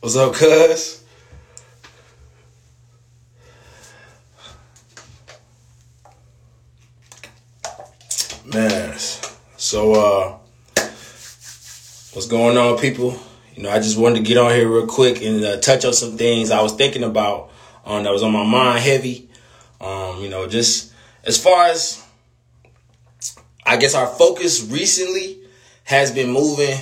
What's up, cuz? Man, so uh what's going on, people? You know, I just wanted to get on here real quick and uh, touch on some things I was thinking about um, that was on my mind heavy. Um, you know, just as far as I guess our focus recently has been moving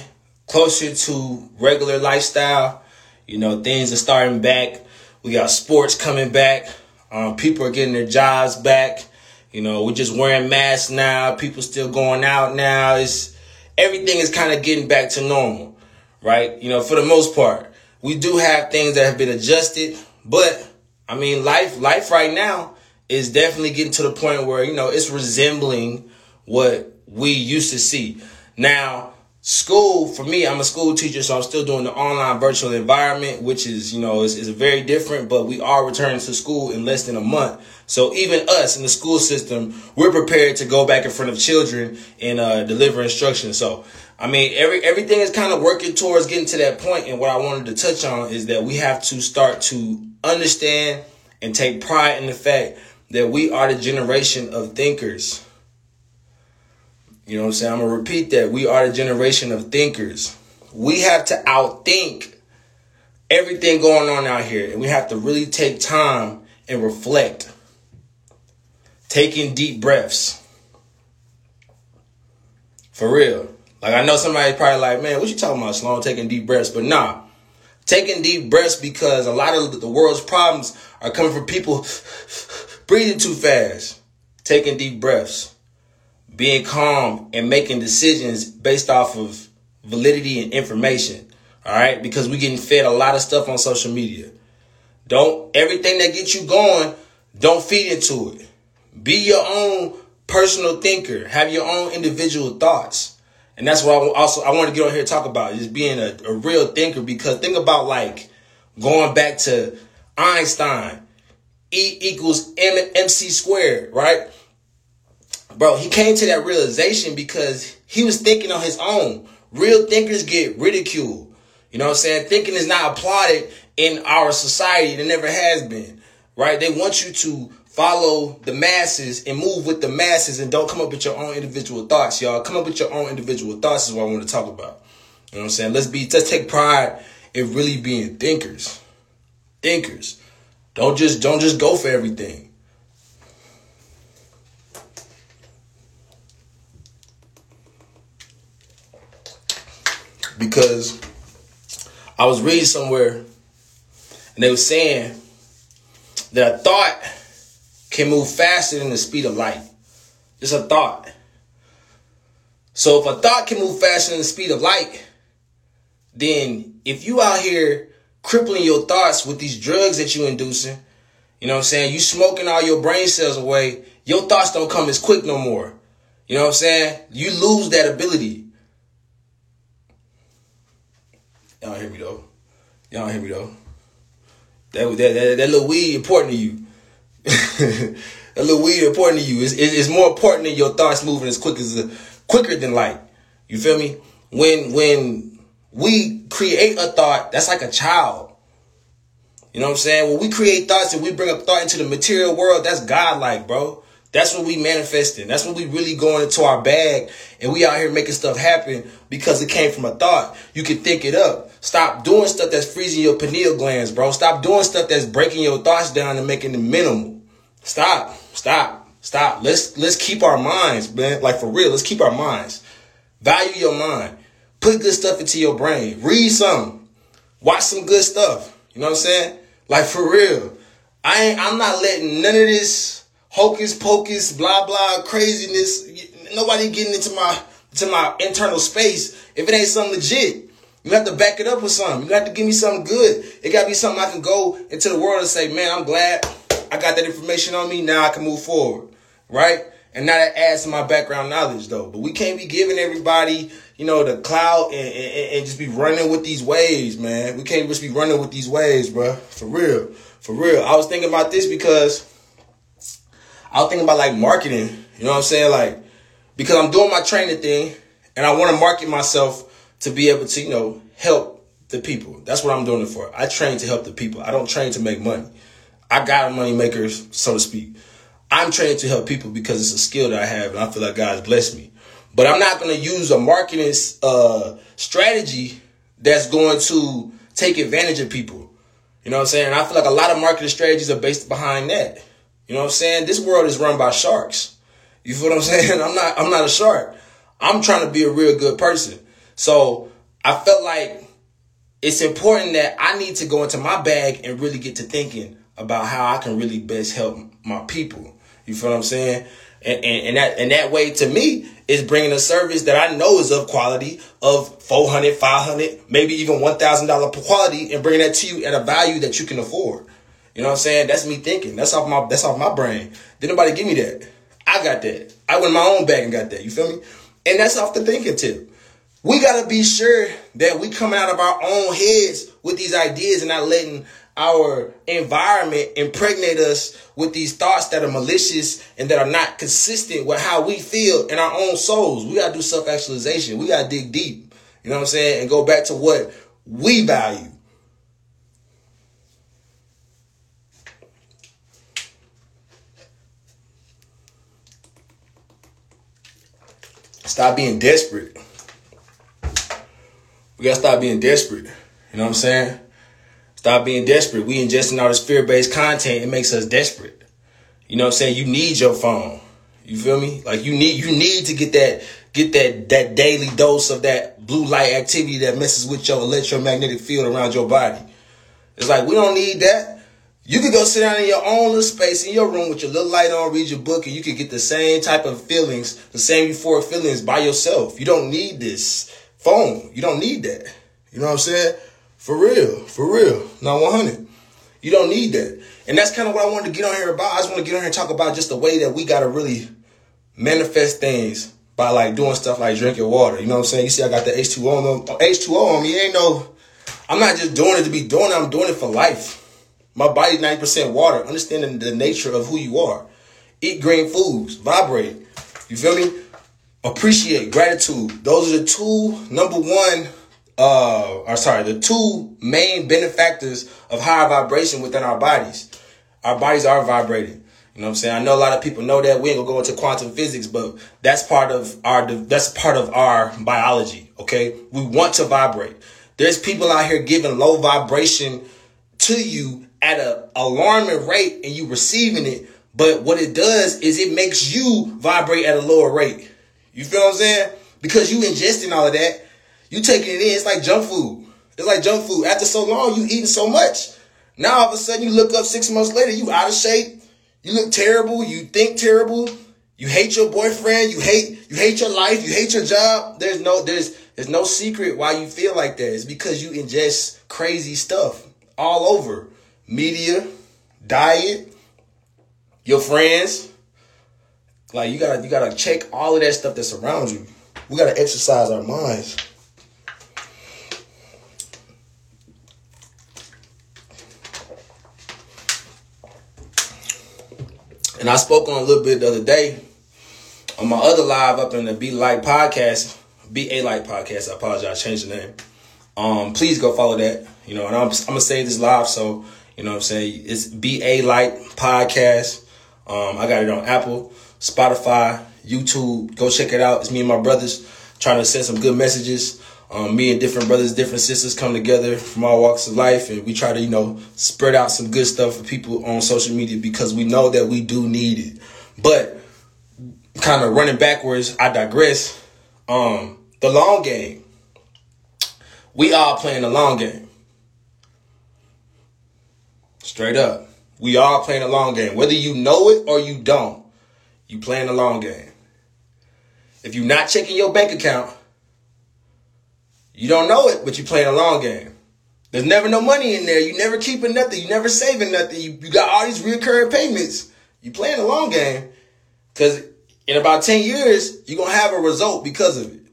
closer to regular lifestyle. You know, things are starting back. We got sports coming back. Um, people are getting their jobs back. You know, we're just wearing masks now. People still going out now. It's everything is kind of getting back to normal, right? You know, for the most part, we do have things that have been adjusted, but I mean, life, life right now is definitely getting to the point where you know it's resembling what we used to see. Now, school for me i'm a school teacher so i'm still doing the online virtual environment which is you know is, is very different but we are returning to school in less than a month. So even us in the school system we're prepared to go back in front of children and uh, deliver instruction. So i mean every everything is kind of working towards getting to that point and what i wanted to touch on is that we have to start to understand and take pride in the fact that we are the generation of thinkers you know what I'm saying? I'm going to repeat that. We are the generation of thinkers. We have to outthink everything going on out here. And we have to really take time and reflect. Taking deep breaths. For real. Like I know somebody's probably like, man, what you talking about, Sloan, taking deep breaths? But nah. Taking deep breaths because a lot of the world's problems are coming from people breathing too fast. Taking deep breaths being calm and making decisions based off of validity and information. All right, because we're getting fed a lot of stuff on social media. Don't everything that gets you going, don't feed into it. Be your own personal thinker. Have your own individual thoughts. And that's what I also I want to get on here and talk about just being a, a real thinker because think about like going back to Einstein. E equals M MC squared, right? Bro, he came to that realization because he was thinking on his own. Real thinkers get ridiculed. You know what I'm saying? Thinking is not applauded in our society. It never has been. Right? They want you to follow the masses and move with the masses and don't come up with your own individual thoughts, y'all. Come up with your own individual thoughts is what I want to talk about. You know what I'm saying? Let's be let's take pride in really being thinkers. Thinkers. Don't just don't just go for everything. Because I was reading somewhere and they were saying that a thought can move faster than the speed of light. It's a thought. So if a thought can move faster than the speed of light, then if you out here crippling your thoughts with these drugs that you inducing, you know what I'm saying? You smoking all your brain cells away, your thoughts don't come as quick no more. You know what I'm saying? You lose that ability. Y'all hear me though. Y'all don't hear me though. That that that, that little weed important to you. that little weed important to you. It's, it's more important than your thoughts moving as quick as uh, quicker than light. You feel me? When when we create a thought, that's like a child. You know what I'm saying? When we create thoughts and we bring a thought into the material world, that's godlike, bro. That's what we manifesting. That's when we really going into our bag and we out here making stuff happen because it came from a thought. You can think it up. Stop doing stuff that's freezing your pineal glands, bro. Stop doing stuff that's breaking your thoughts down and making them minimal. Stop. Stop. Stop. Let's let's keep our minds, man. Like for real, let's keep our minds. Value your mind. Put good stuff into your brain. Read some. Watch some good stuff. You know what I'm saying? Like for real. I ain't I'm not letting none of this hocus pocus, blah blah craziness. Nobody getting into my to my internal space if it ain't something legit. You have to back it up with something. You have to give me something good. It got to be something I can go into the world and say, man, I'm glad I got that information on me. Now I can move forward, right? And now that adds to my background knowledge, though. But we can't be giving everybody, you know, the clout and, and, and just be running with these waves, man. We can't just be running with these waves, bro. For real, for real. I was thinking about this because I was thinking about like marketing. You know what I'm saying? Like because I'm doing my training thing and I want to market myself to be able to, you know, help the people. That's what I'm doing it for. I train to help the people. I don't train to make money. I got money makers, so to speak. I'm trained to help people because it's a skill that I have and I feel like God's blessed me. But I'm not going to use a marketing uh, strategy that's going to take advantage of people. You know what I'm saying? I feel like a lot of marketing strategies are based behind that. You know what I'm saying? This world is run by sharks. You feel what I'm saying? I'm not I'm not a shark. I'm trying to be a real good person. So I felt like it's important that I need to go into my bag and really get to thinking about how I can really best help my people. You feel what I'm saying? And, and, and that and that way to me is bringing a service that I know is of quality of 400, 500, maybe even $1,000 per quality and bringing that to you at a value that you can afford. You know what I'm saying? That's me thinking. That's off my that's off my brain. Did nobody give me that? I got that. I went my own bag and got that. You feel me? And that's off the thinking tip. We gotta be sure that we coming out of our own heads with these ideas and not letting our environment impregnate us with these thoughts that are malicious and that are not consistent with how we feel in our own souls. We gotta do self-actualization. We gotta dig deep. You know what I'm saying? And go back to what we value. Stop being desperate. We gotta stop being desperate. You know what I'm saying? Stop being desperate. We ingesting all this fear-based content. It makes us desperate. You know what I'm saying? You need your phone. You feel me? Like you need you need to get that get that that daily dose of that blue light activity that messes with your electromagnetic field around your body. It's like we don't need that. You could go sit down in your own little space in your room with your little light on, read your book, and you could get the same type of feelings, the same euphoric feelings by yourself. You don't need this phone. You don't need that. You know what I'm saying? For real, for real. Not 100. You don't need that. And that's kind of what I wanted to get on here about. I just want to get on here and talk about just the way that we got to really manifest things by like doing stuff like drinking water. You know what I'm saying? You see, I got the H2O on, H2O on me. Ain't no, I'm not just doing it to be doing it. I'm doing it for life. My body's 90% water. Understanding the nature of who you are. Eat green foods. Vibrate. You feel me? Appreciate. Gratitude. Those are the two number one uh, or sorry, the two main benefactors of higher vibration within our bodies. Our bodies are vibrating. You know what I'm saying? I know a lot of people know that. We ain't gonna go into quantum physics, but that's part of our that's part of our biology. Okay, we want to vibrate. There's people out here giving low vibration to you at a alarming rate, and you receiving it. But what it does is it makes you vibrate at a lower rate. You feel what I'm saying? Because you ingesting all of that, you taking it in. It's like junk food. It's like junk food. After so long, you eating so much. Now all of a sudden you look up six months later, you out of shape. You look terrible. You think terrible. You hate your boyfriend. You hate you hate your life. You hate your job. There's no there's there's no secret why you feel like that. It's because you ingest crazy stuff all over. Media, diet, your friends. Like you gotta you gotta check all of that stuff that's around you. We gotta exercise our minds. And I spoke on a little bit the other day on my other live up in the Be Light podcast, Be A Light podcast. I apologize, I changed the name. Um, please go follow that. You know, and I'm, I'm gonna save this live, so you know what I'm saying. It's Be A Light podcast. Um, I got it on Apple, Spotify, YouTube. Go check it out. It's me and my brothers trying to send some good messages. Um, me and different brothers, different sisters come together from all walks of life, and we try to, you know, spread out some good stuff for people on social media because we know that we do need it. But kind of running backwards, I digress. Um, the long game. We all playing the long game. Straight up. We all playing a long game. Whether you know it or you don't, you playing a long game. If you're not checking your bank account, you don't know it, but you playing a long game. There's never no money in there. You never keeping nothing. You never saving nothing. You, you got all these recurring payments. You playing a long game. Cause in about 10 years, you're gonna have a result because of it.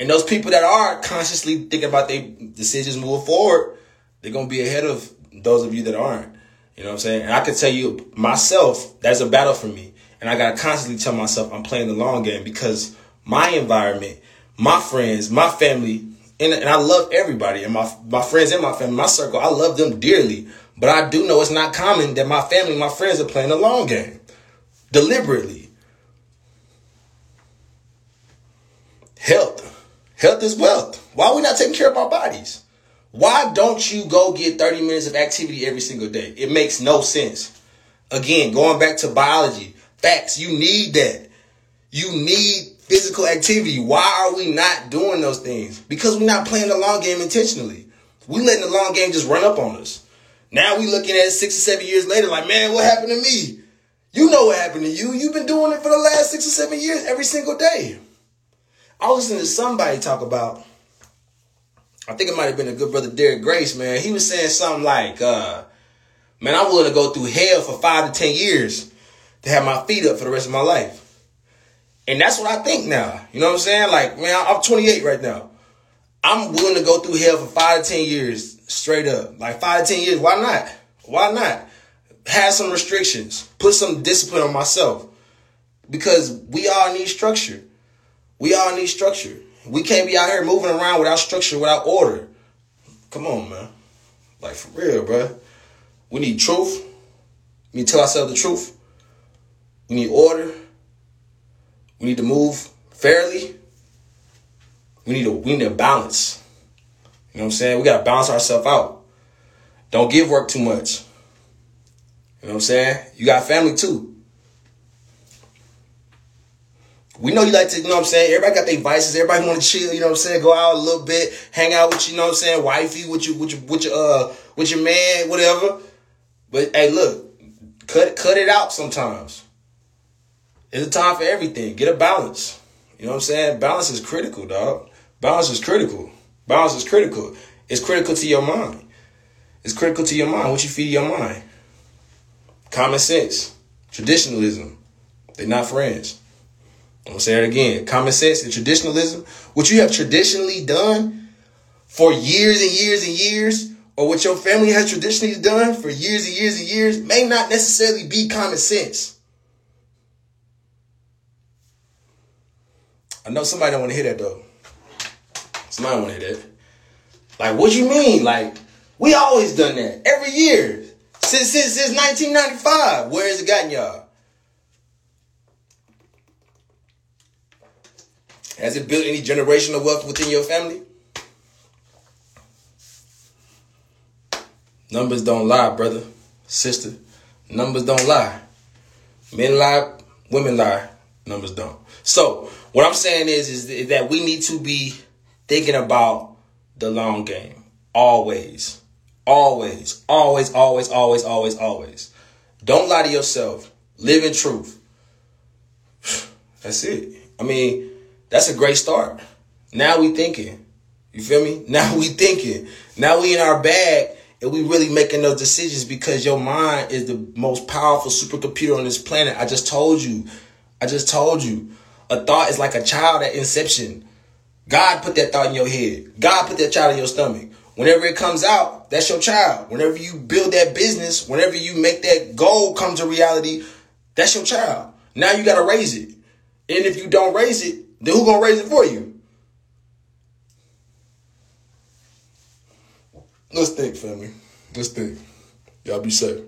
And those people that are consciously thinking about their decisions moving forward, they're gonna be ahead of those of you that aren't. You know what I'm saying? And I can tell you myself, that's a battle for me. And I gotta constantly tell myself I'm playing the long game because my environment, my friends, my family, And, and I love everybody and my my friends and my family, my circle. I love them dearly. But I do know it's not common that my family, my friends are playing the long game. Deliberately. Health. Health is wealth. Why are we not taking care of our bodies? Why don't you go get 30 minutes of activity every single day? It makes no sense. Again, going back to biology, facts, you need that. You need physical activity. Why are we not doing those things? Because we're not playing the long game intentionally. We letting the long game just run up on us. Now we looking at six or seven years later, like, man, what happened to me? You know what happened to you. You've been doing it for the last six or seven years every single day. I was listening to somebody talk about I think it might have been a good brother Derek Grace, man. He was saying something like, uh, man, I'm willing to go through hell for five to ten years to have my feet up for the rest of my life. And that's what I think now. You know what I'm saying? Like, man, I'm 28 right now. I'm willing to go through hell for five to ten years straight up. Like five to ten years. Why not? Why not? Have some restrictions. Put some discipline on myself. Because we all need structure. We all need structure. We can't be out here moving around without structure, without order. Come on, man. Like for real, bro. We need truth. We need to tell ourselves the truth. We need order. We need to move fairly. We need a we need a balance. You know what I'm saying? We gotta balance ourselves out. Don't give work too much. You know what I'm saying? You got family too. We know you like to, you know what I'm saying? Everybody got their vices. Everybody want to chill, you know what I'm saying? Go out a little bit, hang out with you, you know what I'm saying? Wifey, with your, with your, with your, uh, with your man, whatever. But hey, look, cut, cut it out sometimes. It's a time for everything. Get a balance. You know what I'm saying? Balance is critical, dog. Balance is critical. Balance is critical. It's critical to your mind. It's critical to your mind. What you feed your mind. Common sense. Traditionalism. They're not friends. I'm gonna say it again. Common sense and traditionalism, what you have traditionally done for years and years and years, or what your family has traditionally done for years and years and years, may not necessarily be common sense. I know somebody don't want to hear that though. Somebody want to hear that. Like, what you mean? Like, we always done that every year since since since 1995. Where has it gotten y'all? Has it built any generational wealth within your family? Numbers don't lie, brother, sister. Numbers don't lie. Men lie, women lie. Numbers don't. So what I'm saying is, is that we need to be thinking about the long game. Always. Always. Always, always, always, always, always. Don't lie to yourself. Live in truth. That's it. I mean, that's a great start. Now we thinking. You feel me? Now we thinking. Now we in our bag and we really making those decisions because your mind is the most powerful supercomputer on this planet. I just told you. I just told you. A thought is like a child at inception. God put that thought in your head. God put that child in your stomach. Whenever it comes out, that's your child. Whenever you build that business, whenever you make that goal come to reality, that's your child. Now you got to raise it. And if you don't raise it, then who gonna raise it for you? Let's think, family. Let's think. Y'all be safe.